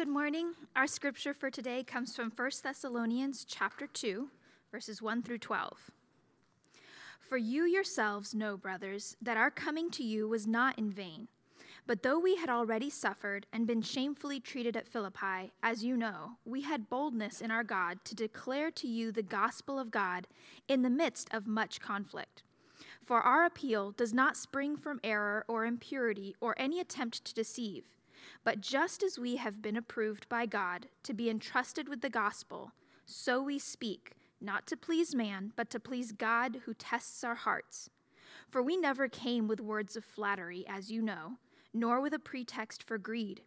Good morning. Our scripture for today comes from 1 Thessalonians chapter 2, verses 1 through 12. For you yourselves know, brothers, that our coming to you was not in vain. But though we had already suffered and been shamefully treated at Philippi, as you know, we had boldness in our God to declare to you the gospel of God in the midst of much conflict. For our appeal does not spring from error or impurity or any attempt to deceive but just as we have been approved by God to be entrusted with the gospel, so we speak, not to please man, but to please God who tests our hearts. For we never came with words of flattery, as you know, nor with a pretext for greed.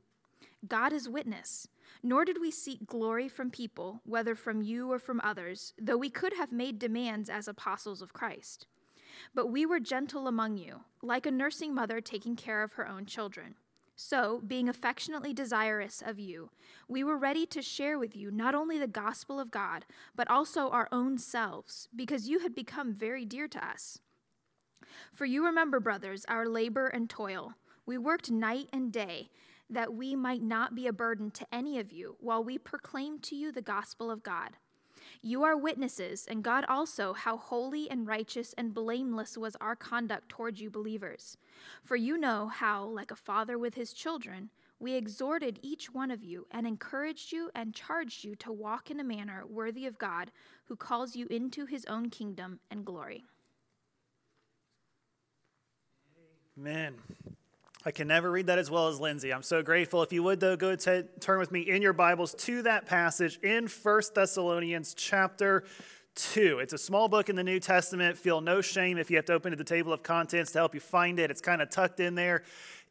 God is witness. Nor did we seek glory from people, whether from you or from others, though we could have made demands as apostles of Christ. But we were gentle among you, like a nursing mother taking care of her own children. So, being affectionately desirous of you, we were ready to share with you not only the gospel of God, but also our own selves, because you had become very dear to us. For you remember, brothers, our labor and toil. We worked night and day that we might not be a burden to any of you while we proclaimed to you the gospel of God. You are witnesses, and God also, how holy and righteous and blameless was our conduct towards you believers. For you know how, like a father with his children, we exhorted each one of you and encouraged you and charged you to walk in a manner worthy of God, who calls you into his own kingdom and glory. Amen. I can never read that as well as Lindsay. I'm so grateful. If you would, though, go to, turn with me in your Bibles to that passage in First Thessalonians chapter 2. It's a small book in the New Testament. Feel no shame if you have to open to the table of contents to help you find it. It's kind of tucked in there.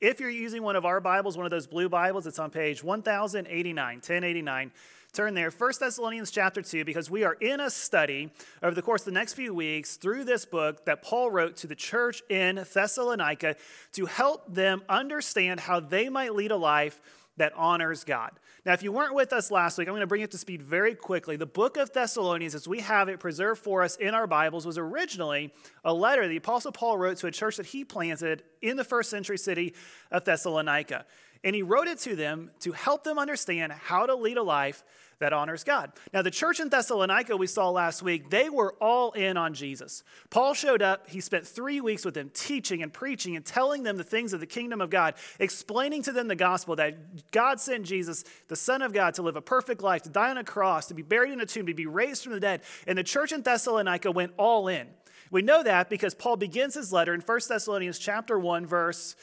If you're using one of our Bibles, one of those blue Bibles, it's on page 1089, 1089 turn there 1 thessalonians chapter 2 because we are in a study over the course of the next few weeks through this book that paul wrote to the church in thessalonica to help them understand how they might lead a life that honors god. Now if you weren't with us last week i'm going to bring it to speed very quickly. The book of thessalonians as we have it preserved for us in our bibles was originally a letter the apostle paul wrote to a church that he planted in the first century city of thessalonica and he wrote it to them to help them understand how to lead a life that honors God. Now, the church in Thessalonica we saw last week, they were all in on Jesus. Paul showed up. He spent three weeks with them teaching and preaching and telling them the things of the kingdom of God, explaining to them the gospel that God sent Jesus, the Son of God, to live a perfect life, to die on a cross, to be buried in a tomb, to be raised from the dead. And the church in Thessalonica went all in. We know that because Paul begins his letter in 1 Thessalonians chapter 1, verse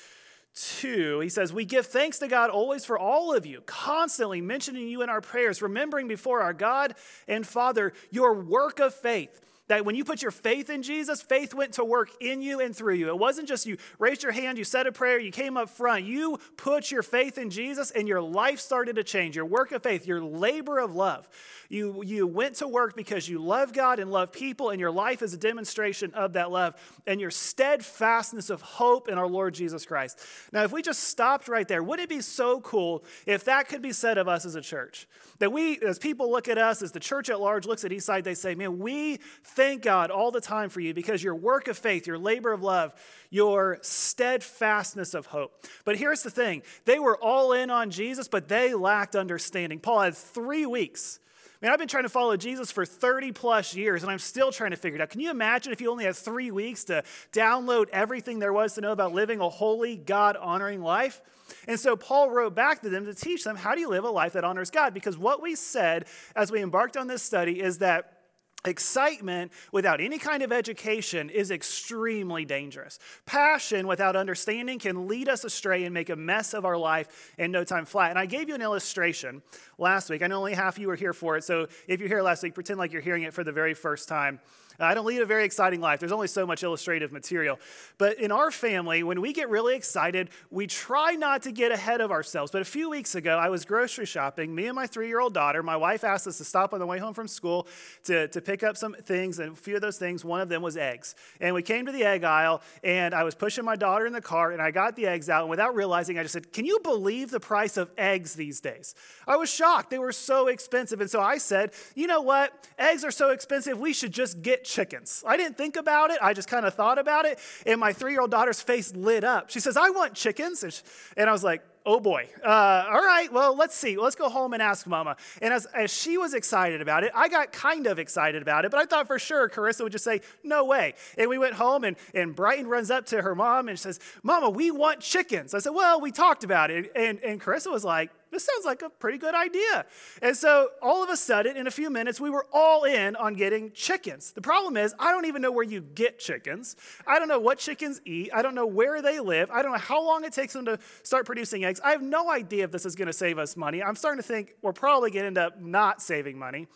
2, he says, We give thanks to God always for all of you, constantly mentioning you in our prayers, remembering before our God and Father your work of faith that when you put your faith in Jesus, faith went to work in you and through you. It wasn't just you raised your hand, you said a prayer, you came up front. You put your faith in Jesus and your life started to change. Your work of faith, your labor of love. You, you went to work because you love God and love people, and your life is a demonstration of that love and your steadfastness of hope in our Lord Jesus Christ. Now, if we just stopped right there, wouldn't it be so cool if that could be said of us as a church? That we, as people look at us, as the church at large looks at Eastside, they say, man, we thank God all the time for you because your work of faith, your labor of love, your steadfastness of hope. But here's the thing they were all in on Jesus, but they lacked understanding. Paul had three weeks I mean, I've been trying to follow Jesus for 30 plus years, and I'm still trying to figure it out. Can you imagine if you only had three weeks to download everything there was to know about living a holy, God honoring life? And so Paul wrote back to them to teach them how do you live a life that honors God? Because what we said as we embarked on this study is that Excitement without any kind of education is extremely dangerous. Passion without understanding can lead us astray and make a mess of our life in no time flat. And I gave you an illustration last week. I know only half of you were here for it, so if you're here last week, pretend like you're hearing it for the very first time. I don't lead a very exciting life. There's only so much illustrative material. But in our family, when we get really excited, we try not to get ahead of ourselves. But a few weeks ago, I was grocery shopping. Me and my three year old daughter, my wife asked us to stop on the way home from school to, to pick up some things. And a few of those things, one of them was eggs. And we came to the egg aisle, and I was pushing my daughter in the car, and I got the eggs out. And without realizing, I just said, Can you believe the price of eggs these days? I was shocked. They were so expensive. And so I said, You know what? Eggs are so expensive, we should just get chickens. I didn't think about it. I just kind of thought about it. And my three year old daughter's face lit up. She says, I want chickens. And, she, and I was like, oh boy. Uh, all right, well, let's see. Let's go home and ask mama. And as, as she was excited about it, I got kind of excited about it, but I thought for sure Carissa would just say, no way. And we went home, and, and Brighton runs up to her mom and says, Mama, we want chickens. I said, Well, we talked about it. And, and Carissa was like, this sounds like a pretty good idea. And so all of a sudden, in a few minutes, we were all in on getting chickens. The problem is, I don't even know where you get chickens. I don't know what chickens eat. I don't know where they live. I don't know how long it takes them to start producing eggs. I have no idea if this is going to save us money. I'm starting to think we're probably going to end up not saving money.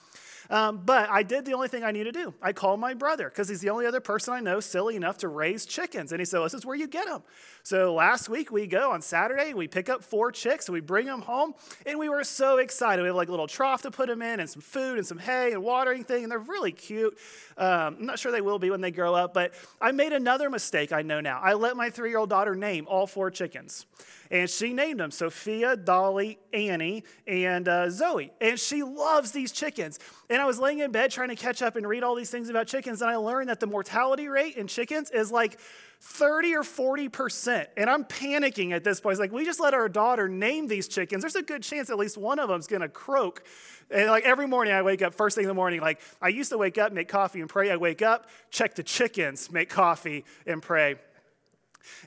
Um, but I did the only thing I need to do. I called my brother because he's the only other person I know silly enough to raise chickens. And he said, This is where you get them. So last week we go on Saturday, we pick up four chicks and we bring them home. And we were so excited. We have like a little trough to put them in and some food and some hay and watering thing. And they're really cute. Um, I'm not sure they will be when they grow up. But I made another mistake I know now. I let my three year old daughter name all four chickens. And she named them Sophia, Dolly, Annie, and uh, Zoe. And she loves these chickens. And I was laying in bed trying to catch up and read all these things about chickens. And I learned that the mortality rate in chickens is like 30 or 40%. And I'm panicking at this point. It's like, we just let our daughter name these chickens. There's a good chance at least one of them's going to croak. And like every morning I wake up, first thing in the morning, like I used to wake up, make coffee and pray. I wake up, check the chickens, make coffee and pray.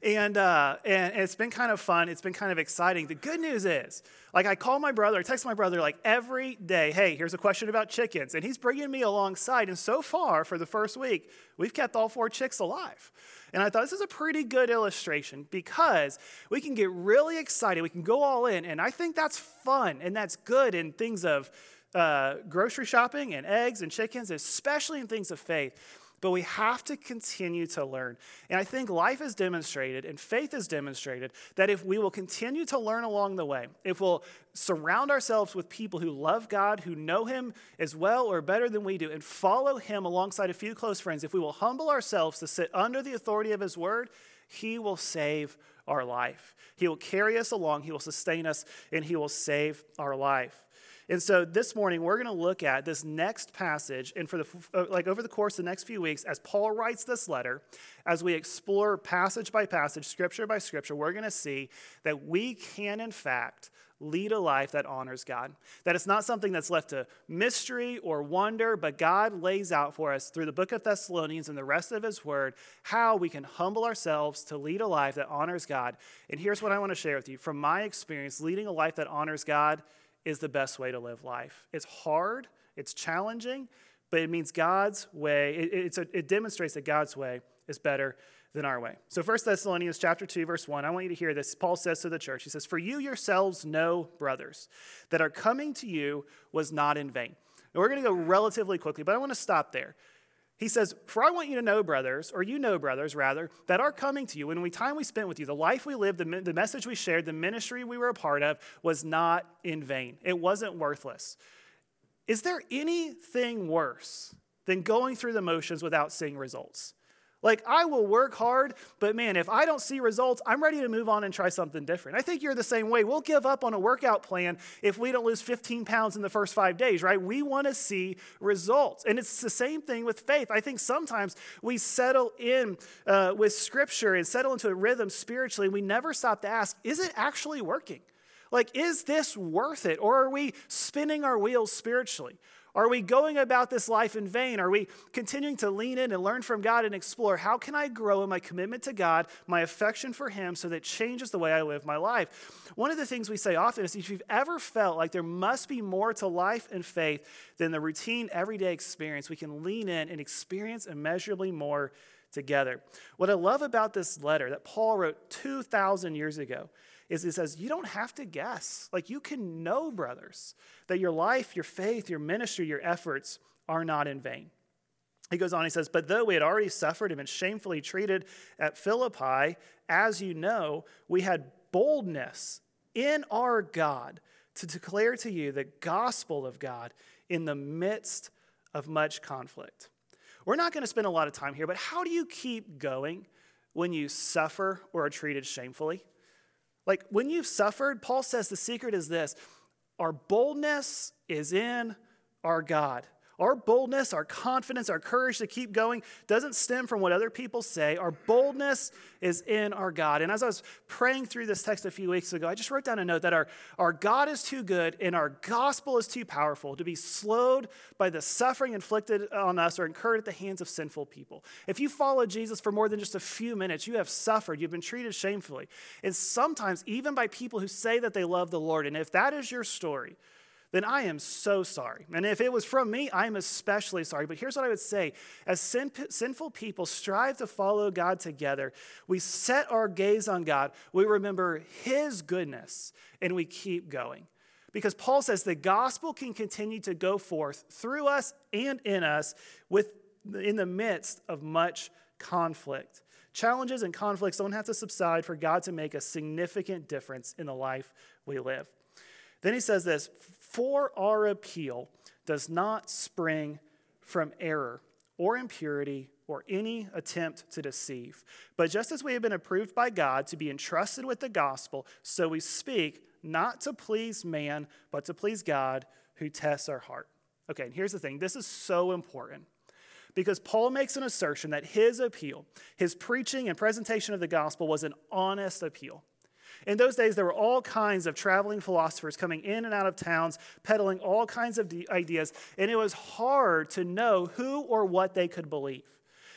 And, uh, and it's been kind of fun. It's been kind of exciting. The good news is, like, I call my brother, I text my brother like every day, hey, here's a question about chickens. And he's bringing me alongside. And so far, for the first week, we've kept all four chicks alive. And I thought this is a pretty good illustration because we can get really excited. We can go all in. And I think that's fun and that's good in things of uh, grocery shopping and eggs and chickens, especially in things of faith but we have to continue to learn. And I think life has demonstrated and faith has demonstrated that if we will continue to learn along the way, if we'll surround ourselves with people who love God, who know Him as well or better than we do, and follow Him alongside a few close friends, if we will humble ourselves to sit under the authority of His word, He will save our life. He will carry us along, He will sustain us, and He will save our life. And so this morning we're going to look at this next passage, and for the uh, like over the course of the next few weeks, as Paul writes this letter, as we explore passage by passage, scripture by scripture, we're going to see that we can in fact lead a life that honors God. That it's not something that's left to mystery or wonder, but God lays out for us through the book of Thessalonians and the rest of his word how we can humble ourselves to lead a life that honors God. And here's what I want to share with you. From my experience, leading a life that honors God is the best way to live life. It's hard, it's challenging, but it means God's way, it, a, it demonstrates that God's way is better than our way. So 1 Thessalonians chapter 2 verse 1, I want you to hear this. Paul says to the church, he says, "For you yourselves know, brothers, that our coming to you was not in vain." And we're going to go relatively quickly, but I want to stop there. He says, For I want you to know, brothers, or you know, brothers, rather, that our coming to you, and the time we spent with you, the life we lived, the, the message we shared, the ministry we were a part of, was not in vain. It wasn't worthless. Is there anything worse than going through the motions without seeing results? Like, I will work hard, but man, if I don't see results, I'm ready to move on and try something different. I think you're the same way. We'll give up on a workout plan if we don't lose 15 pounds in the first five days, right? We want to see results. And it's the same thing with faith. I think sometimes we settle in uh, with scripture and settle into a rhythm spiritually, and we never stop to ask, is it actually working? Like, is this worth it? Or are we spinning our wheels spiritually? Are we going about this life in vain? Are we continuing to lean in and learn from God and explore how can I grow in my commitment to God, my affection for Him, so that changes the way I live my life? One of the things we say often is if you've ever felt like there must be more to life and faith than the routine, everyday experience, we can lean in and experience immeasurably more together. What I love about this letter that Paul wrote 2,000 years ago is he says, you don't have to guess. Like you can know, brothers, that your life, your faith, your ministry, your efforts are not in vain. He goes on, he says, But though we had already suffered and been shamefully treated at Philippi, as you know, we had boldness in our God to declare to you the gospel of God in the midst of much conflict. We're not going to spend a lot of time here, but how do you keep going when you suffer or are treated shamefully? Like when you've suffered, Paul says the secret is this our boldness is in our God. Our boldness, our confidence, our courage to keep going doesn't stem from what other people say. Our boldness is in our God. And as I was praying through this text a few weeks ago, I just wrote down a note that our, our God is too good and our gospel is too powerful to be slowed by the suffering inflicted on us or incurred at the hands of sinful people. If you follow Jesus for more than just a few minutes, you have suffered, you've been treated shamefully. And sometimes even by people who say that they love the Lord. And if that is your story, then I am so sorry. And if it was from me, I'm especially sorry. But here's what I would say as sin, sinful people strive to follow God together, we set our gaze on God, we remember His goodness, and we keep going. Because Paul says the gospel can continue to go forth through us and in us with, in the midst of much conflict. Challenges and conflicts don't have to subside for God to make a significant difference in the life we live. Then he says this For our appeal does not spring from error or impurity or any attempt to deceive. But just as we have been approved by God to be entrusted with the gospel, so we speak not to please man, but to please God who tests our heart. Okay, and here's the thing this is so important because Paul makes an assertion that his appeal, his preaching and presentation of the gospel, was an honest appeal. In those days, there were all kinds of traveling philosophers coming in and out of towns, peddling all kinds of ideas, and it was hard to know who or what they could believe.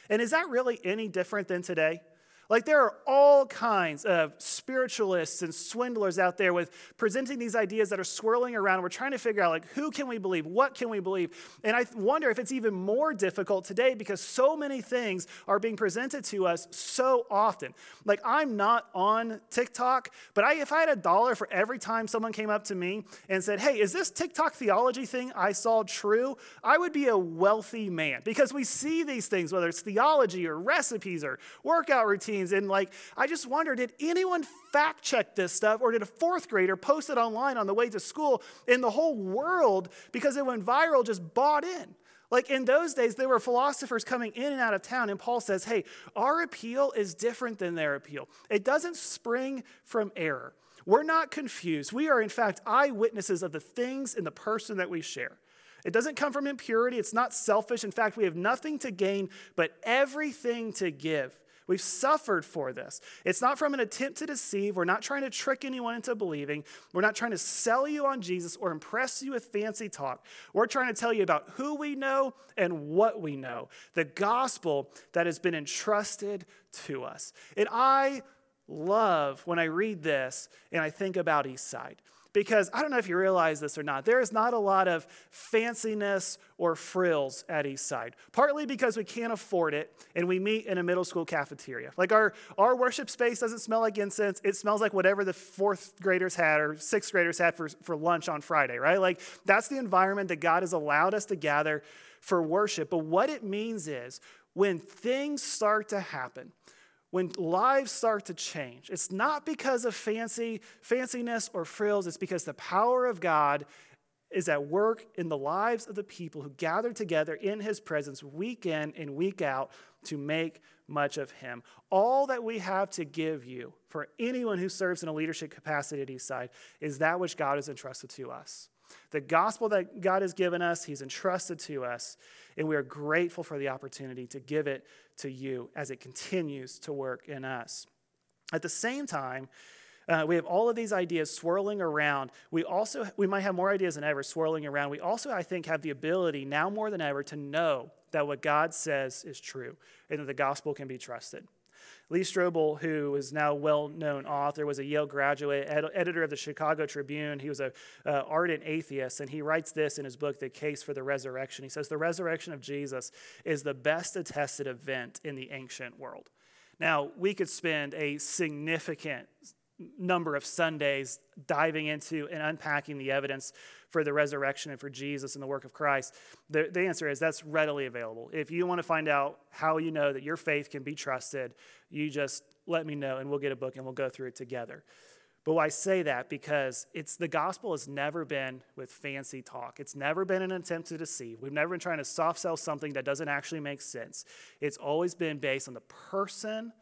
And is that really any different than today? Like there are all kinds of spiritualists and swindlers out there with presenting these ideas that are swirling around. We're trying to figure out like who can we believe? What can we believe? And I wonder if it's even more difficult today because so many things are being presented to us so often. Like I'm not on TikTok, but I, if I had a dollar for every time someone came up to me and said, "Hey, is this TikTok theology thing I saw true?" I would be a wealthy man because we see these things whether it's theology or recipes or workout routines and like, I just wonder did anyone fact check this stuff or did a fourth grader post it online on the way to school and the whole world, because it went viral, just bought in? Like in those days, there were philosophers coming in and out of town, and Paul says, hey, our appeal is different than their appeal. It doesn't spring from error. We're not confused. We are, in fact, eyewitnesses of the things in the person that we share. It doesn't come from impurity. It's not selfish. In fact, we have nothing to gain, but everything to give. We've suffered for this. It's not from an attempt to deceive. We're not trying to trick anyone into believing. We're not trying to sell you on Jesus or impress you with fancy talk. We're trying to tell you about who we know and what we know the gospel that has been entrusted to us. And I love when I read this and I think about Eastside because I don't know if you realize this or not, there is not a lot of fanciness or frills at Eastside. Partly because we can't afford it and we meet in a middle school cafeteria. Like our, our worship space doesn't smell like incense, it smells like whatever the fourth graders had or sixth graders had for, for lunch on Friday, right? Like that's the environment that God has allowed us to gather for worship. But what it means is when things start to happen, when lives start to change, it's not because of fancy, fanciness or frills, it's because the power of God is at work in the lives of the people who gather together in his presence week in and week out to make much of him. All that we have to give you for anyone who serves in a leadership capacity at Eastside is that which God has entrusted to us. The gospel that God has given us, He's entrusted to us, and we are grateful for the opportunity to give it to you as it continues to work in us. At the same time, uh, we have all of these ideas swirling around. We also we might have more ideas than ever swirling around. We also, I think, have the ability now more than ever to know that what God says is true and that the gospel can be trusted. Lee Strobel, who is now well-known author, was a Yale graduate, ed- editor of the Chicago Tribune. He was an uh, ardent atheist, and he writes this in his book, The Case for the Resurrection. He says, The resurrection of Jesus is the best attested event in the ancient world. Now, we could spend a significant number of Sundays diving into and unpacking the evidence for the resurrection and for Jesus and the work of Christ? The, the answer is that's readily available. If you want to find out how you know that your faith can be trusted, you just let me know and we'll get a book and we'll go through it together. But I say that because it's the gospel has never been with fancy talk. It's never been an attempt to deceive. We've never been trying to soft sell something that doesn't actually make sense. It's always been based on the person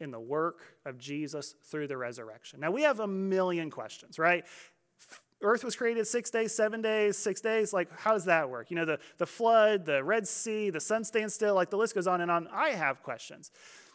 in the work of Jesus through the resurrection. Now we have a million questions, right? Earth was created six days, seven days, six days. Like, how does that work? You know, the, the flood, the Red Sea, the sun stands still, like the list goes on and on. I have questions.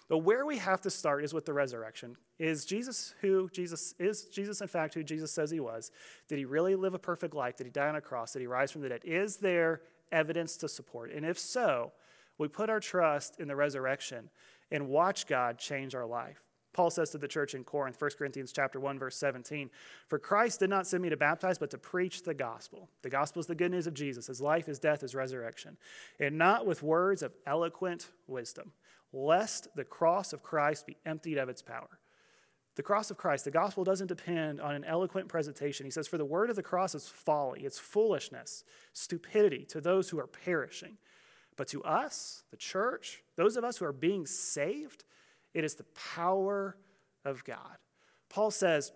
But where we have to start is with the resurrection. Is Jesus who Jesus is? Jesus, in fact, who Jesus says he was? Did he really live a perfect life? Did he die on a cross? Did he rise from the dead? Is there evidence to support? And if so, we put our trust in the resurrection and watch God change our life. Paul says to the church in Corinth, 1 Corinthians chapter 1 verse 17, "For Christ did not send me to baptize but to preach the gospel. The gospel is the good news of Jesus, his life, his death, his resurrection, and not with words of eloquent wisdom, lest the cross of Christ be emptied of its power." The cross of Christ, the gospel doesn't depend on an eloquent presentation. He says, For the word of the cross is folly, it's foolishness, stupidity to those who are perishing. But to us, the church, those of us who are being saved, it is the power of God. Paul says,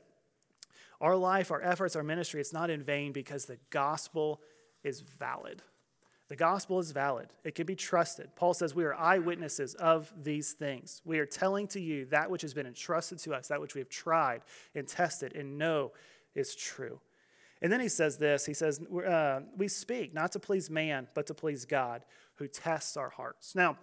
Our life, our efforts, our ministry, it's not in vain because the gospel is valid. The gospel is valid. It can be trusted. Paul says we are eyewitnesses of these things. We are telling to you that which has been entrusted to us, that which we have tried and tested and know is true. And then he says this He says, uh, We speak not to please man, but to please God, who tests our hearts. Now,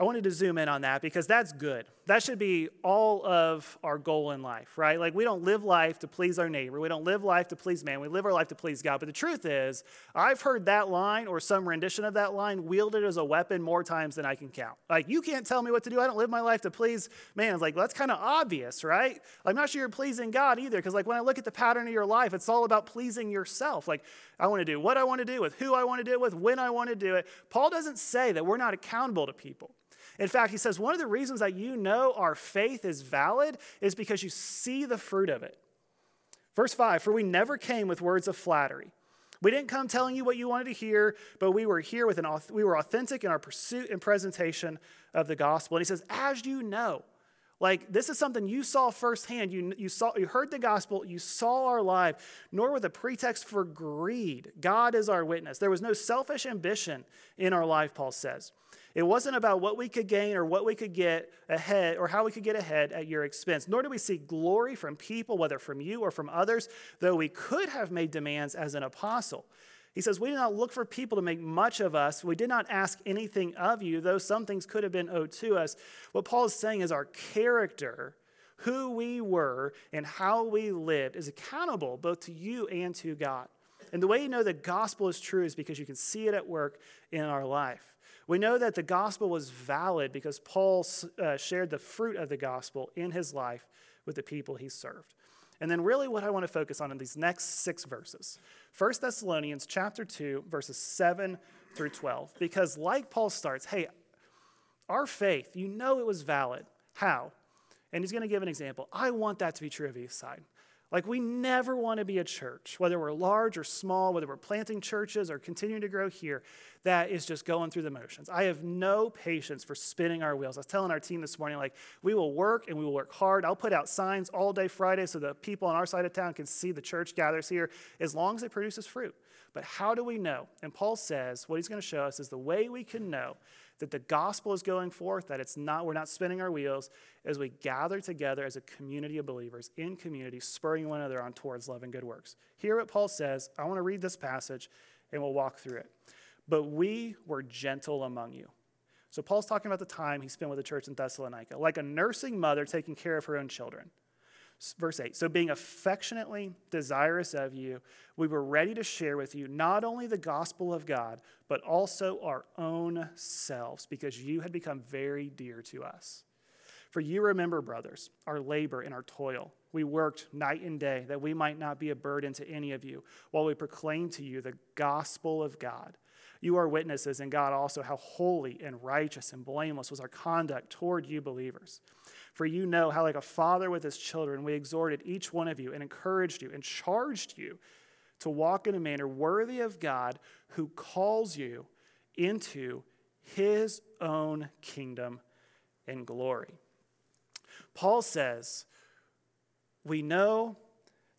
I wanted to zoom in on that because that's good. That should be all of our goal in life, right? Like, we don't live life to please our neighbor. We don't live life to please man. We live our life to please God. But the truth is, I've heard that line or some rendition of that line wielded as a weapon more times than I can count. Like, you can't tell me what to do. I don't live my life to please man. It's like, well, that's kind of obvious, right? I'm not sure you're pleasing God either because, like, when I look at the pattern of your life, it's all about pleasing yourself. Like, I want to do what I want to do with who I want to do it with, when I want to do it. Paul doesn't say that we're not accountable to people. In fact, he says one of the reasons that you know our faith is valid is because you see the fruit of it. Verse 5 For we never came with words of flattery. We didn't come telling you what you wanted to hear, but we were here with an we were authentic in our pursuit and presentation of the gospel. And he says, as you know, like this is something you saw firsthand. You, you saw you heard the gospel, you saw our life, nor with a pretext for greed. God is our witness. There was no selfish ambition in our life, Paul says. It wasn't about what we could gain or what we could get ahead or how we could get ahead at your expense. Nor do we seek glory from people, whether from you or from others, though we could have made demands as an apostle. He says, We did not look for people to make much of us. We did not ask anything of you, though some things could have been owed to us. What Paul is saying is our character, who we were, and how we lived is accountable both to you and to God. And the way you know the gospel is true is because you can see it at work in our life. We know that the gospel was valid because Paul uh, shared the fruit of the gospel in his life with the people he served. And then really what I want to focus on in these next 6 verses. 1 Thessalonians chapter 2 verses 7 through 12 because like Paul starts, hey, our faith, you know it was valid. How? And he's going to give an example. I want that to be true of Eastside. Like, we never want to be a church, whether we're large or small, whether we're planting churches or continuing to grow here, that is just going through the motions. I have no patience for spinning our wheels. I was telling our team this morning, like, we will work and we will work hard. I'll put out signs all day Friday so the people on our side of town can see the church gathers here as long as it produces fruit. But how do we know? And Paul says what he's going to show us is the way we can know that the gospel is going forth, that it's not, we're not spinning our wheels as we gather together as a community of believers in community, spurring one another on towards love and good works. Hear what Paul says. I want to read this passage and we'll walk through it. But we were gentle among you. So Paul's talking about the time he spent with the church in Thessalonica, like a nursing mother taking care of her own children. Verse 8 So, being affectionately desirous of you, we were ready to share with you not only the gospel of God, but also our own selves, because you had become very dear to us. For you remember, brothers, our labor and our toil. We worked night and day that we might not be a burden to any of you, while we proclaimed to you the gospel of God. You are witnesses, and God also, how holy and righteous and blameless was our conduct toward you believers. For you know how, like a father with his children, we exhorted each one of you and encouraged you and charged you to walk in a manner worthy of God who calls you into his own kingdom and glory. Paul says, We know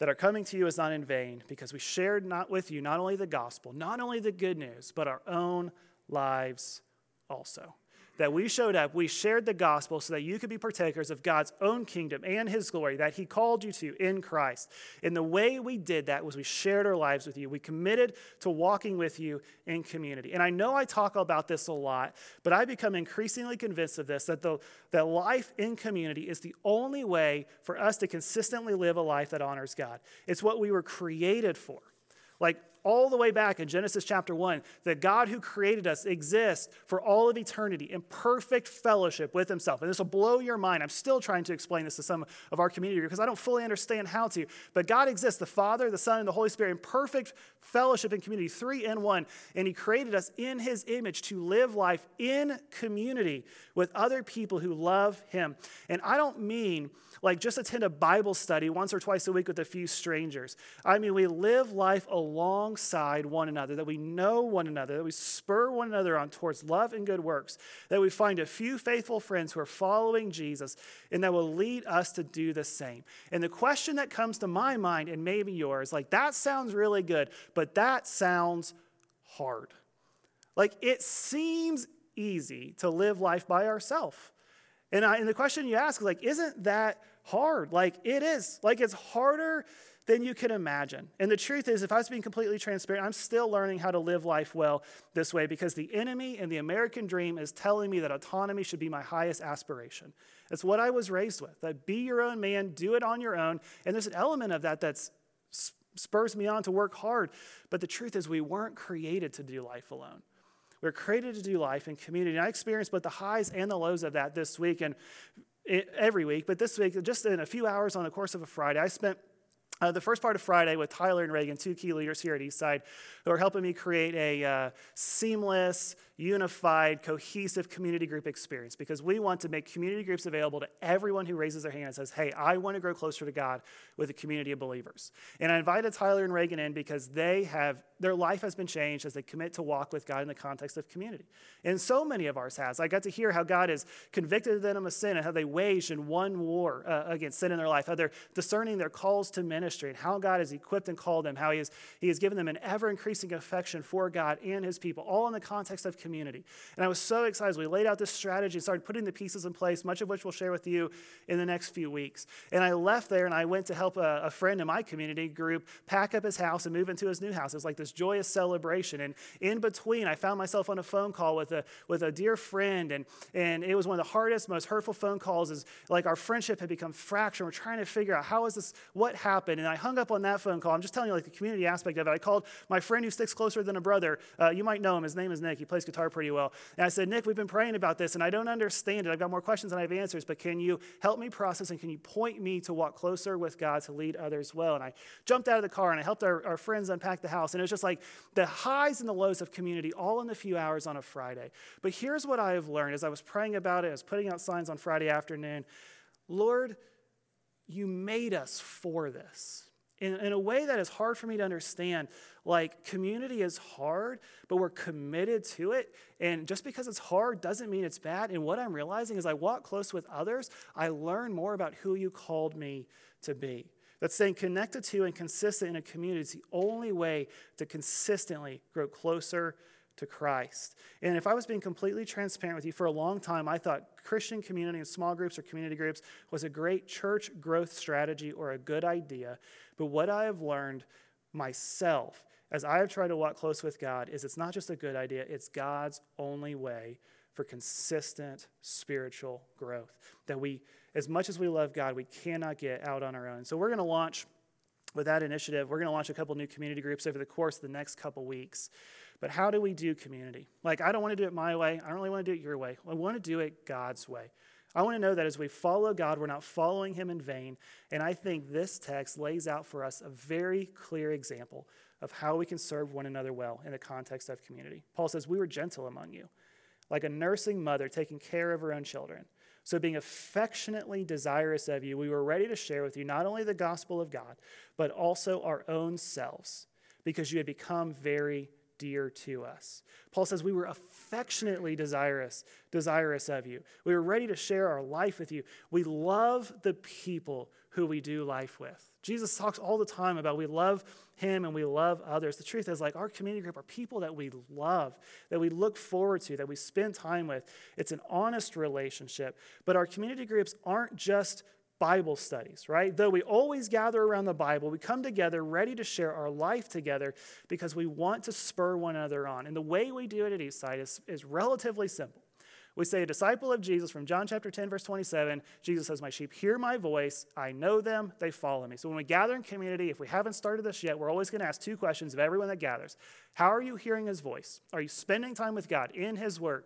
that our coming to you is not in vain because we shared not with you not only the gospel, not only the good news, but our own lives also that we showed up, we shared the gospel so that you could be partakers of God's own kingdom and his glory that he called you to in Christ. And the way we did that was we shared our lives with you. We committed to walking with you in community. And I know I talk about this a lot, but I become increasingly convinced of this that, the, that life in community is the only way for us to consistently live a life that honors God. It's what we were created for. Like all the way back in Genesis chapter 1 that God who created us exists for all of eternity in perfect fellowship with himself. And this will blow your mind. I'm still trying to explain this to some of our community because I don't fully understand how to. But God exists, the Father, the Son, and the Holy Spirit in perfect fellowship and community, three in one. And he created us in his image to live life in community with other people who love him. And I don't mean like just attend a Bible study once or twice a week with a few strangers. I mean, we live life alongside one another, that we know one another, that we spur one another on towards love and good works, that we find a few faithful friends who are following Jesus, and that will lead us to do the same. And the question that comes to my mind, and maybe yours, like that sounds really good, but that sounds hard. Like it seems easy to live life by ourselves. And, and the question you ask is like, isn't that hard. Like it is. Like it's harder than you can imagine. And the truth is, if I was being completely transparent, I'm still learning how to live life well this way because the enemy and the American dream is telling me that autonomy should be my highest aspiration. It's what I was raised with. That be your own man, do it on your own. And there's an element of that that spurs me on to work hard. But the truth is, we weren't created to do life alone. We're created to do life in community. And I experienced both the highs and the lows of that this week. And every week, but this week, just in a few hours on the course of a Friday, I spent uh, the first part of Friday with Tyler and Reagan, two key leaders here at Eastside, who are helping me create a uh, seamless, unified, cohesive community group experience because we want to make community groups available to everyone who raises their hand and says, Hey, I want to grow closer to God with a community of believers. And I invited Tyler and Reagan in because they have, their life has been changed as they commit to walk with God in the context of community. And so many of ours has. I got to hear how God has convicted them of sin and how they waged and won war uh, against sin in their life, how they're discerning their calls to ministry, and how God has equipped and called them, how He has, he has given them an ever increasing affection for God and His people, all in the context of community. And I was so excited. We laid out this strategy and started putting the pieces in place, much of which we'll share with you in the next few weeks. And I left there and I went to help a, a friend in my community group pack up his house and move into his new house. It was like this joyous celebration. And in between, I found myself on a phone call with a, with a dear friend. And, and it was one of the hardest, most hurtful phone calls is like our friendship had become fractured. We're trying to figure out how is this, what happened? And I hung up on that phone call. I'm just telling you like the community aspect of it. I called my friend who sticks closer than a brother. Uh, you might know him. His name is Nick. He plays guitar pretty well. And I said, Nick, we've been praying about this and I don't understand it. I've got more questions than I have answers, but can you help me process and can you point me to walk closer with God to lead others well? And I jumped out of the car and I helped our, our friends unpack the house. And it was just like the highs and the lows of community all in a few hours on a Friday. But here's what I have learned as I was praying about it, I was putting out signs on Friday afternoon. Lord, you made us for this in, in a way that is hard for me to understand. Like, community is hard, but we're committed to it. And just because it's hard doesn't mean it's bad. And what I'm realizing is I walk close with others, I learn more about who you called me to be. That staying connected to and consistent in a community is the only way to consistently grow closer to Christ. And if I was being completely transparent with you, for a long time, I thought Christian community and small groups or community groups was a great church growth strategy or a good idea. But what I have learned myself as I have tried to walk close with God is it's not just a good idea, it's God's only way for consistent spiritual growth. That we, as much as we love God, we cannot get out on our own. So we're going to launch with that initiative. We're going to launch a couple new community groups over the course of the next couple weeks. But how do we do community? Like, I don't want to do it my way. I don't really want to do it your way. I want to do it God's way. I want to know that as we follow God, we're not following Him in vain. And I think this text lays out for us a very clear example of how we can serve one another well in the context of community. Paul says, We were gentle among you, like a nursing mother taking care of her own children. So, being affectionately desirous of you, we were ready to share with you not only the gospel of God, but also our own selves, because you had become very dear to us. Paul says, We were affectionately desirous, desirous of you. We were ready to share our life with you. We love the people who we do life with. Jesus talks all the time about we love him and we love others. The truth is, like, our community group are people that we love, that we look forward to, that we spend time with. It's an honest relationship. But our community groups aren't just Bible studies, right? Though we always gather around the Bible, we come together ready to share our life together because we want to spur one another on. And the way we do it at Eastside is, is relatively simple. We say, a disciple of Jesus from John chapter 10, verse 27, Jesus says, My sheep hear my voice. I know them. They follow me. So when we gather in community, if we haven't started this yet, we're always going to ask two questions of everyone that gathers How are you hearing his voice? Are you spending time with God in his word?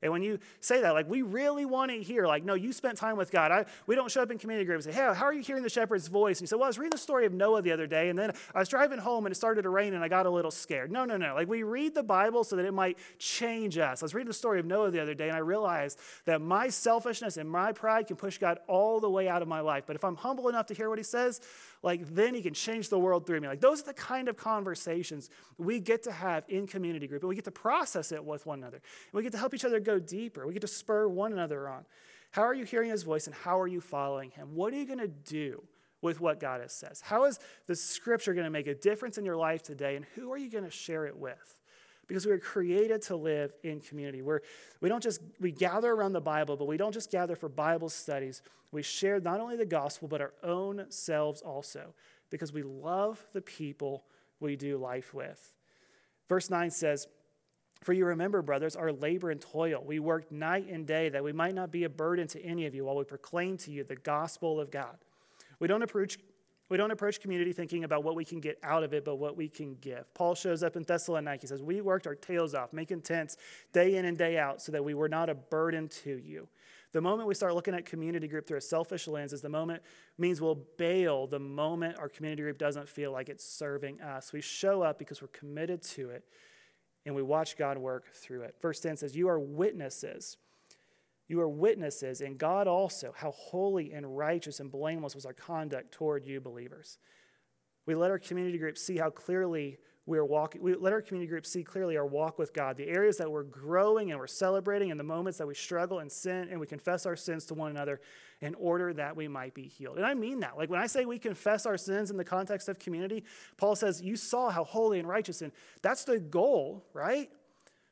And when you say that, like, we really want to hear, like, no, you spent time with God. I, we don't show up in community groups and say, hey, how are you hearing the shepherd's voice? And you say, well, I was reading the story of Noah the other day, and then I was driving home and it started to rain and I got a little scared. No, no, no. Like, we read the Bible so that it might change us. I was reading the story of Noah the other day and I realized that my selfishness and my pride can push God all the way out of my life. But if I'm humble enough to hear what he says, like then he can change the world through me. Like those are the kind of conversations we get to have in community group, and we get to process it with one another. And we get to help each other go deeper. We get to spur one another on. How are you hearing his voice, and how are you following him? What are you going to do? With what God has says. How is the scripture going to make a difference in your life today, and who are you going to share it with? Because we were created to live in community. We're, we don't just we gather around the Bible, but we don't just gather for Bible studies. We share not only the gospel, but our own selves also, because we love the people we do life with. Verse 9 says, For you remember, brothers, our labor and toil. We worked night and day that we might not be a burden to any of you while we proclaim to you the gospel of God. We don't approach we don't approach community thinking about what we can get out of it, but what we can give. Paul shows up in Thessalonica. He says, We worked our tails off, making tents day in and day out so that we were not a burden to you. The moment we start looking at community group through a selfish lens is the moment means we'll bail the moment our community group doesn't feel like it's serving us. We show up because we're committed to it and we watch God work through it. Verse 10 says, You are witnesses you are witnesses, and God also, how holy and righteous and blameless was our conduct toward you, believers. We let our community group see how clearly we are walking. We let our community group see clearly our walk with God, the areas that we're growing and we're celebrating, and the moments that we struggle and sin and we confess our sins to one another in order that we might be healed. And I mean that. Like when I say we confess our sins in the context of community, Paul says, You saw how holy and righteous, and that's the goal, right?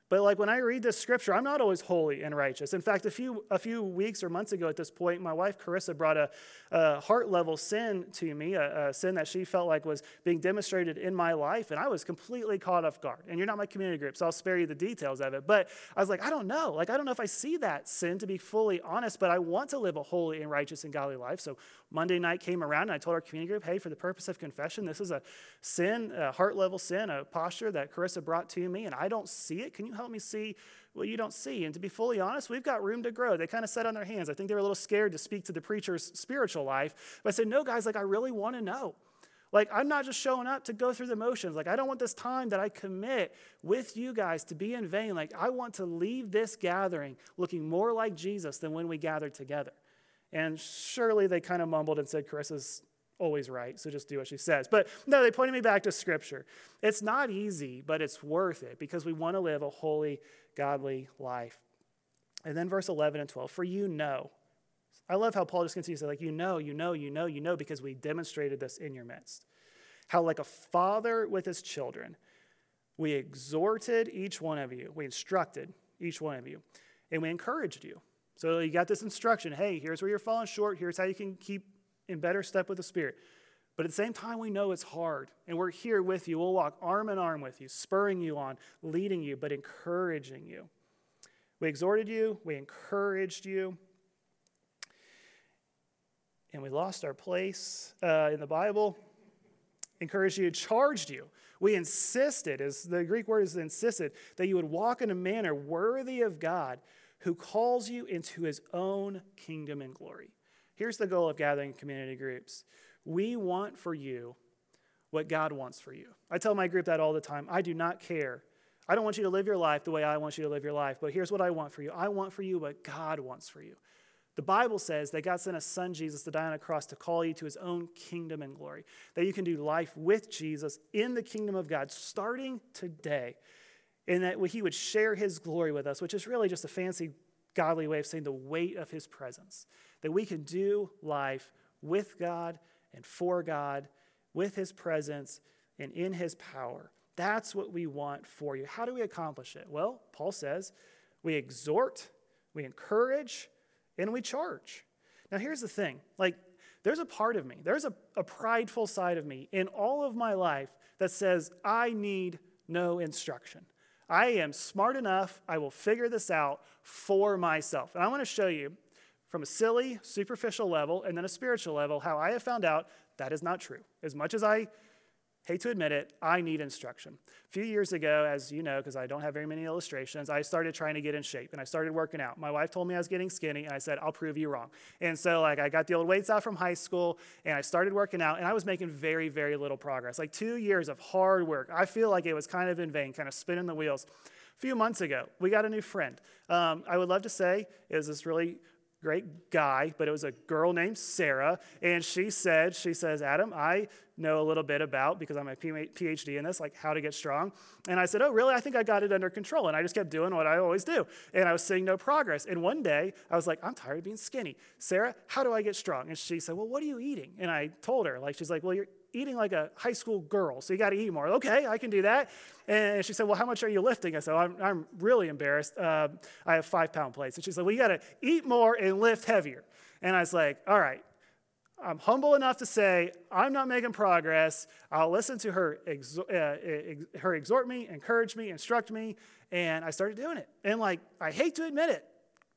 But like when I read this scripture, I'm not always holy and righteous. In fact, a few a few weeks or months ago at this point, my wife Carissa brought a, a heart level sin to me, a, a, sin that she felt like was being demonstrated in my life, and I was completely caught off guard. And you're not my community group, so I'll spare you the details of it. But I was like, I don't know. Like I don't know if I see that sin to be fully honest, but I want to live a holy and righteous and godly life. So Monday night came around, and I told our community group, hey, for the purpose of confession, this is a sin, a heart level sin, a posture that Carissa brought to me, and I don't see it. Can you help me see what you don't see? And to be fully honest, we've got room to grow. They kind of sat on their hands. I think they were a little scared to speak to the preacher's spiritual life. But I said, no, guys, like, I really want to know. Like, I'm not just showing up to go through the motions. Like, I don't want this time that I commit with you guys to be in vain. Like, I want to leave this gathering looking more like Jesus than when we gathered together. And surely they kind of mumbled and said, Carissa's always right, so just do what she says. But no, they pointed me back to Scripture. It's not easy, but it's worth it because we want to live a holy, godly life. And then verse 11 and 12, for you know. I love how Paul just continues to say, like, you know, you know, you know, you know, because we demonstrated this in your midst. How, like a father with his children, we exhorted each one of you, we instructed each one of you, and we encouraged you. So you got this instruction hey, here's where you're falling short, here's how you can keep in better step with the Spirit. But at the same time, we know it's hard, and we're here with you. We'll walk arm in arm with you, spurring you on, leading you, but encouraging you. We exhorted you, we encouraged you, and we lost our place uh, in the Bible. Encouraged you, charged you. We insisted, as the Greek word is insisted, that you would walk in a manner worthy of God who calls you into his own kingdom and glory. Here's the goal of gathering community groups we want for you what God wants for you. I tell my group that all the time. I do not care. I don't want you to live your life the way I want you to live your life, but here's what I want for you I want for you what God wants for you. The Bible says that God sent a son, Jesus, to die on a cross to call you to his own kingdom and glory. That you can do life with Jesus in the kingdom of God starting today. and that he would share his glory with us, which is really just a fancy godly way of saying the weight of his presence. That we can do life with God and for God, with his presence and in his power. That's what we want for you. How do we accomplish it? Well, Paul says we exhort, we encourage, and we charge. Now, here's the thing like, there's a part of me, there's a, a prideful side of me in all of my life that says, I need no instruction. I am smart enough, I will figure this out for myself. And I want to show you from a silly, superficial level and then a spiritual level how I have found out that is not true. As much as I hate to admit it, I need instruction. A few years ago, as you know, because I don't have very many illustrations, I started trying to get in shape and I started working out. My wife told me I was getting skinny, and I said, I'll prove you wrong. And so, like, I got the old weights out from high school and I started working out, and I was making very, very little progress. Like, two years of hard work. I feel like it was kind of in vain, kind of spinning the wheels. A few months ago, we got a new friend. Um, I would love to say it was this really great guy, but it was a girl named Sarah. And she said, she says, Adam, I know a little bit about, because I'm a PhD in this, like how to get strong. And I said, oh, really? I think I got it under control. And I just kept doing what I always do. And I was seeing no progress. And one day I was like, I'm tired of being skinny. Sarah, how do I get strong? And she said, well, what are you eating? And I told her, like, she's like, well, you're eating like a high school girl, so you got to eat more. Okay, I can do that. And she said, Well, how much are you lifting? I said, I'm, I'm really embarrassed. Uh, I have five pound plates. And she said, Well, you got to eat more and lift heavier. And I was like, All right. I'm humble enough to say, I'm not making progress. I'll listen to her, uh, her exhort me, encourage me, instruct me. And I started doing it. And like, I hate to admit it,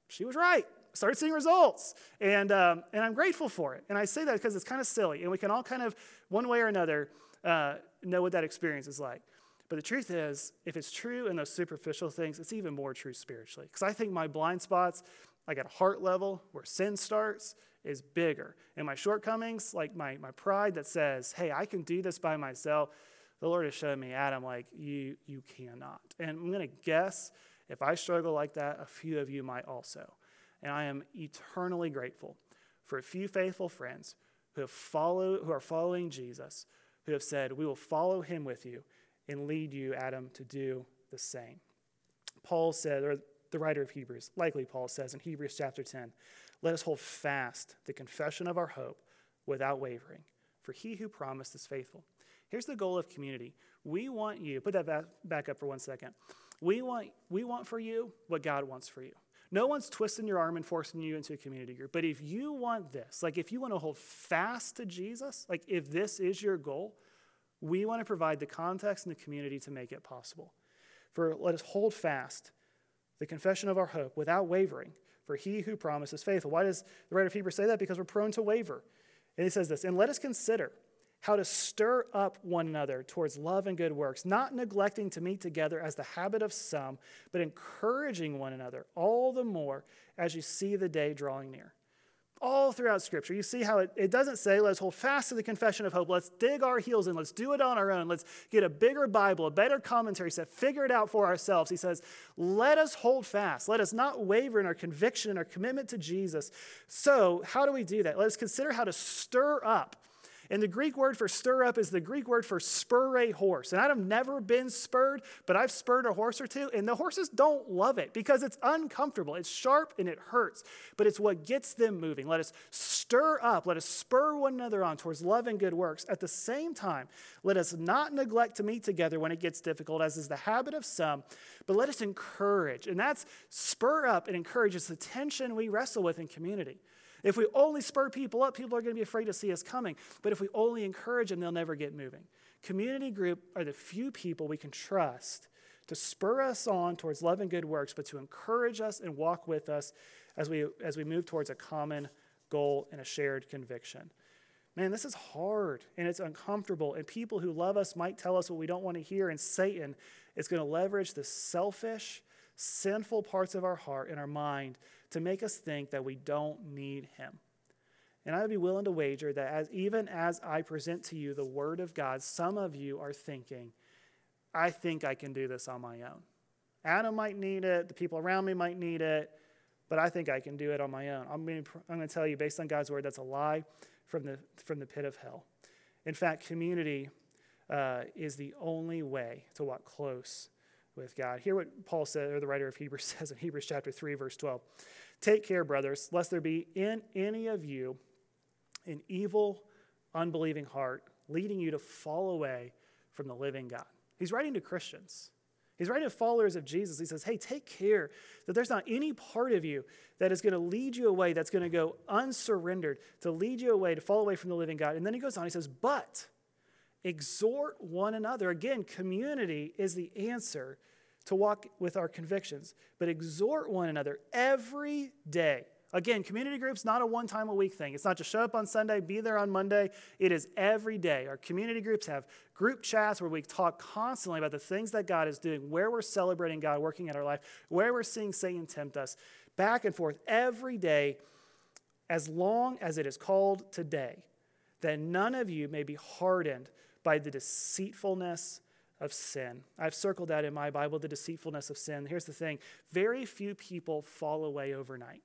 she was right started seeing results. And, um, and I'm grateful for it. And I say that because it's kind of silly. And we can all kind of, one way or another, uh, know what that experience is like. But the truth is, if it's true in those superficial things, it's even more true spiritually. Because I think my blind spots, like at a heart level where sin starts, is bigger. And my shortcomings, like my, my pride that says, hey, I can do this by myself, the Lord has shown me, Adam, like you, you cannot. And I'm going to guess if I struggle like that, a few of you might also. And I am eternally grateful for a few faithful friends who, have followed, who are following Jesus, who have said, We will follow him with you and lead you, Adam, to do the same. Paul said, or the writer of Hebrews, likely Paul says in Hebrews chapter 10, let us hold fast the confession of our hope without wavering, for he who promised is faithful. Here's the goal of community. We want you, put that back, back up for one second. We want, we want for you what God wants for you. No one's twisting your arm and forcing you into a community group. But if you want this, like if you want to hold fast to Jesus, like if this is your goal, we want to provide the context and the community to make it possible. For let us hold fast the confession of our hope without wavering, for he who promises faithful. Why does the writer of Hebrews say that? Because we're prone to waver. And he says this, and let us consider how to stir up one another towards love and good works, not neglecting to meet together as the habit of some, but encouraging one another all the more as you see the day drawing near. All throughout Scripture, you see how it, it doesn't say, let's hold fast to the confession of hope. Let's dig our heels in. Let's do it on our own. Let's get a bigger Bible, a better commentary set, figure it out for ourselves. He says, let us hold fast. Let us not waver in our conviction and our commitment to Jesus. So, how do we do that? Let us consider how to stir up and the Greek word for stir up is the Greek word for spur a horse. And I've never been spurred, but I've spurred a horse or two, and the horses don't love it because it's uncomfortable. It's sharp and it hurts, but it's what gets them moving. Let us stir up, let us spur one another on towards love and good works. At the same time, let us not neglect to meet together when it gets difficult, as is the habit of some, but let us encourage. And that's spur up and encourage. It's the tension we wrestle with in community. If we only spur people up, people are going to be afraid to see us coming. But if we only encourage them, they'll never get moving. Community group are the few people we can trust to spur us on towards love and good works, but to encourage us and walk with us as we, as we move towards a common goal and a shared conviction. Man, this is hard and it's uncomfortable, and people who love us might tell us what we don't want to hear, and Satan is going to leverage the selfish, sinful parts of our heart and our mind to make us think that we don't need him. And I would be willing to wager that as even as I present to you the word of God, some of you are thinking, I think I can do this on my own. Adam might need it, the people around me might need it, but I think I can do it on my own. I'm going to, I'm going to tell you, based on God's word, that's a lie from the, from the pit of hell. In fact, community uh, is the only way to walk close with God. Hear what Paul said, or the writer of Hebrews says in Hebrews chapter 3, verse 12. Take care, brothers, lest there be in any of you an evil, unbelieving heart, leading you to fall away from the living God. He's writing to Christians. He's writing to followers of Jesus. He says, Hey, take care that there's not any part of you that is going to lead you away, that's going to go unsurrendered, to lead you away, to fall away from the living God. And then he goes on, he says, But exhort one another. Again, community is the answer to walk with our convictions, but exhort one another every day Again, community groups not a one time a week thing. It's not just show up on Sunday, be there on Monday. It is every day. Our community groups have group chats where we talk constantly about the things that God is doing, where we're celebrating God working in our life, where we're seeing Satan tempt us, back and forth every day, as long as it is called today, that none of you may be hardened by the deceitfulness of sin. I've circled that in my Bible, the deceitfulness of sin. Here's the thing very few people fall away overnight.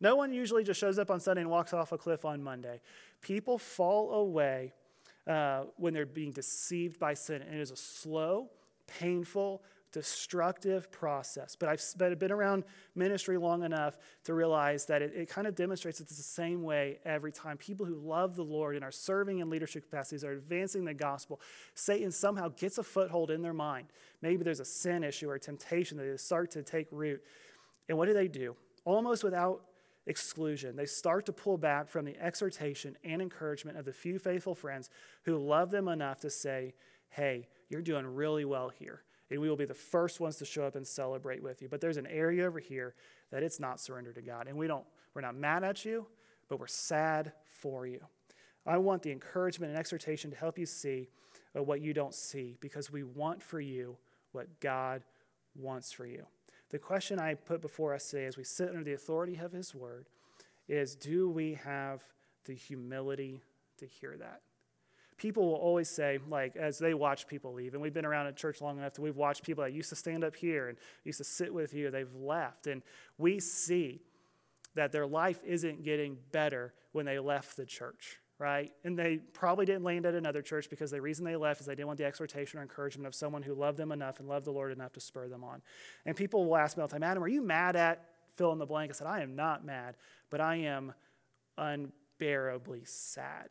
No one usually just shows up on Sunday and walks off a cliff on Monday. People fall away uh, when they're being deceived by sin, and it is a slow, painful, destructive process. But I've been around ministry long enough to realize that it, it, kind of demonstrates it's the same way every time. People who love the Lord and are serving in leadership capacities are advancing the gospel. Satan somehow gets a foothold in their mind. Maybe there's a sin issue or a temptation that they start to take root. And what do they do? Almost without exclusion. They start to pull back from the exhortation and encouragement of the few faithful friends who love them enough to say, Hey, you're doing really well here. And we will be the first ones to show up and celebrate with you. But there's an area over here that it's not surrendered to God. And we don't, we're not mad at you, but we're sad for you. I want the encouragement and exhortation to help you see uh, what you don't see because we want for you what God wants for you. The question I put before us today as we sit under the authority of His Word is do we have the humility to hear that? People will always say, like, as they watch people leave, and we've been around at church long enough that we've watched people that used to stand up here and used to sit with you, they've left. And we see that their life isn't getting better when they left the church right? And they probably didn't land at another church because the reason they left is they didn't want the exhortation or encouragement of someone who loved them enough and loved the Lord enough to spur them on. And people will ask me all the time, Adam, are you mad at fill in the blank? I said, I am not mad, but I am unbearably sad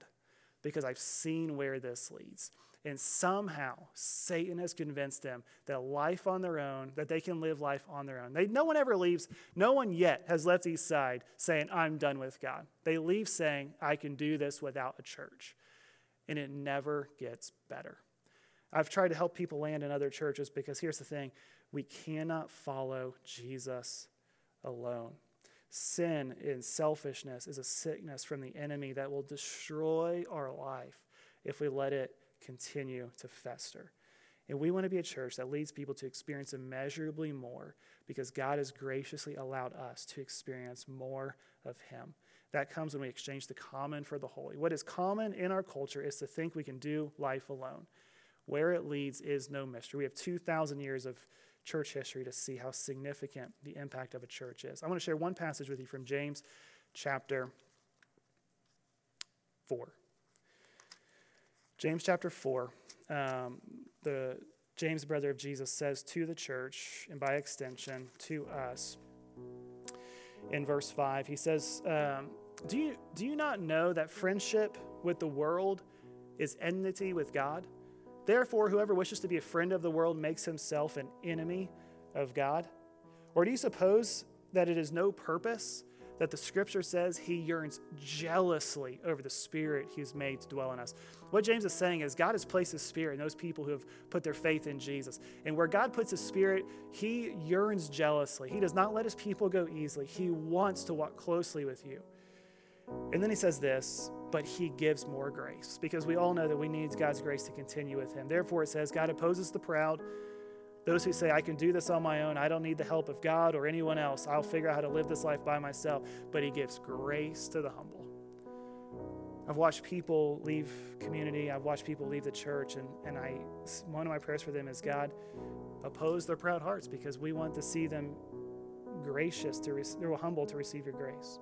because I've seen where this leads. And somehow Satan has convinced them that life on their own, that they can live life on their own. They, no one ever leaves, no one yet has left Eastside saying, I'm done with God. They leave saying, I can do this without a church. And it never gets better. I've tried to help people land in other churches because here's the thing we cannot follow Jesus alone. Sin and selfishness is a sickness from the enemy that will destroy our life if we let it continue to fester. And we want to be a church that leads people to experience immeasurably more because God has graciously allowed us to experience more of Him. That comes when we exchange the common for the holy. What is common in our culture is to think we can do life alone. Where it leads is no mystery. We have 2,000 years of church history to see how significant the impact of a church is. I want to share one passage with you from James chapter 4. James chapter 4, um, the James, brother of Jesus, says to the church, and by extension to us, in verse 5, he says, um, do, you, do you not know that friendship with the world is enmity with God? Therefore, whoever wishes to be a friend of the world makes himself an enemy of God. Or do you suppose that it is no purpose that the scripture says he yearns jealously over the spirit he's made to dwell in us. What James is saying is God has placed his spirit in those people who have put their faith in Jesus. And where God puts his spirit, he yearns jealously. He does not let his people go easily. He wants to walk closely with you. And then he says this, but he gives more grace because we all know that we need God's grace to continue with him. Therefore, it says, God opposes the proud those who say, I can do this on my own, I don't need the help of God or anyone else, I'll figure out how to live this life by myself. But He gives grace to the humble. I've watched people leave community, I've watched people leave the church, and, and I, one of my prayers for them is God, oppose their proud hearts because we want to see them gracious to they're humble to receive your grace.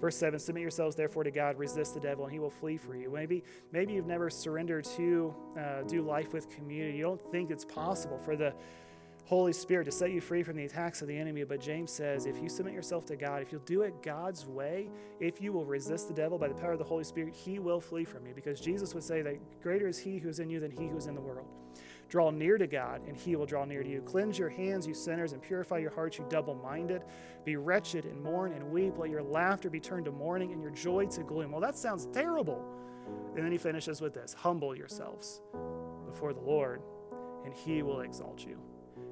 Verse 7 Submit yourselves therefore to God, resist the devil, and he will flee for you. Maybe, maybe you've never surrendered to uh, do life with community. You don't think it's possible for the Holy Spirit to set you free from the attacks of the enemy. But James says, if you submit yourself to God, if you'll do it God's way, if you will resist the devil by the power of the Holy Spirit, he will flee from you. Because Jesus would say that greater is he who is in you than he who is in the world. Draw near to God, and he will draw near to you. Cleanse your hands, you sinners, and purify your hearts, you double minded. Be wretched and mourn and weep. Let your laughter be turned to mourning and your joy to gloom. Well, that sounds terrible. And then he finishes with this Humble yourselves before the Lord, and he will exalt you.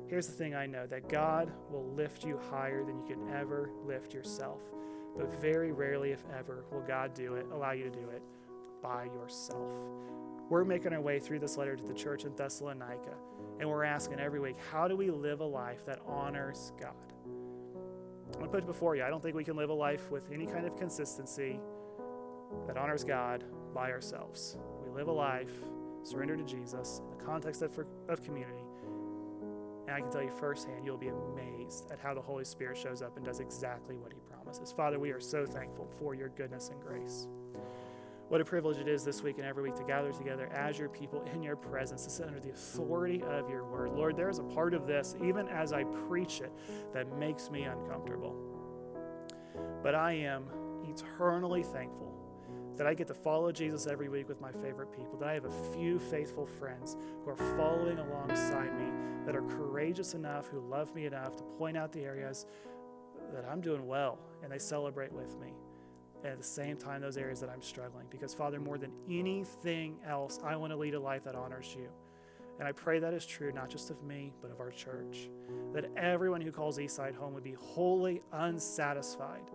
Here's the thing I know that God will lift you higher than you can ever lift yourself. But very rarely, if ever, will God do it, allow you to do it by yourself. We're making our way through this letter to the church in Thessalonica, and we're asking every week, how do we live a life that honors God? I'm going to put it before you. I don't think we can live a life with any kind of consistency that honors God by ourselves. We live a life surrendered to Jesus in the context of, of community and I can tell you firsthand, you'll be amazed at how the Holy Spirit shows up and does exactly what He promises. Father, we are so thankful for your goodness and grace. What a privilege it is this week and every week to gather together as your people in your presence, to sit under the authority of your word. Lord, there is a part of this, even as I preach it, that makes me uncomfortable. But I am eternally thankful that I get to follow Jesus every week with my favorite people, that I have a few faithful friends who are following alongside me, that are courageous enough, who love me enough to point out the areas that I'm doing well and they celebrate with me. At the same time, those areas that I'm struggling. Because, Father, more than anything else, I want to lead a life that honors you. And I pray that is true, not just of me, but of our church. That everyone who calls Eastside home would be wholly unsatisfied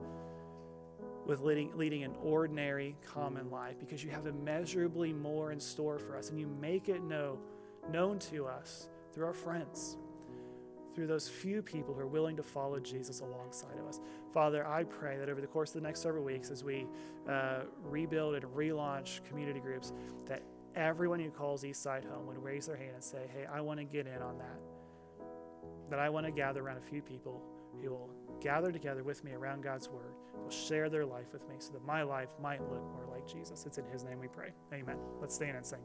with leading, leading an ordinary, common life because you have immeasurably more in store for us and you make it know, known to us through our friends, through those few people who are willing to follow Jesus alongside of us. Father, I pray that over the course of the next several weeks, as we uh, rebuild and relaunch community groups, that everyone who calls Eastside home would raise their hand and say, Hey, I want to get in on that. That I want to gather around a few people who will gather together with me around God's word, will share their life with me so that my life might look more like Jesus. It's in his name we pray. Amen. Let's stand and sing.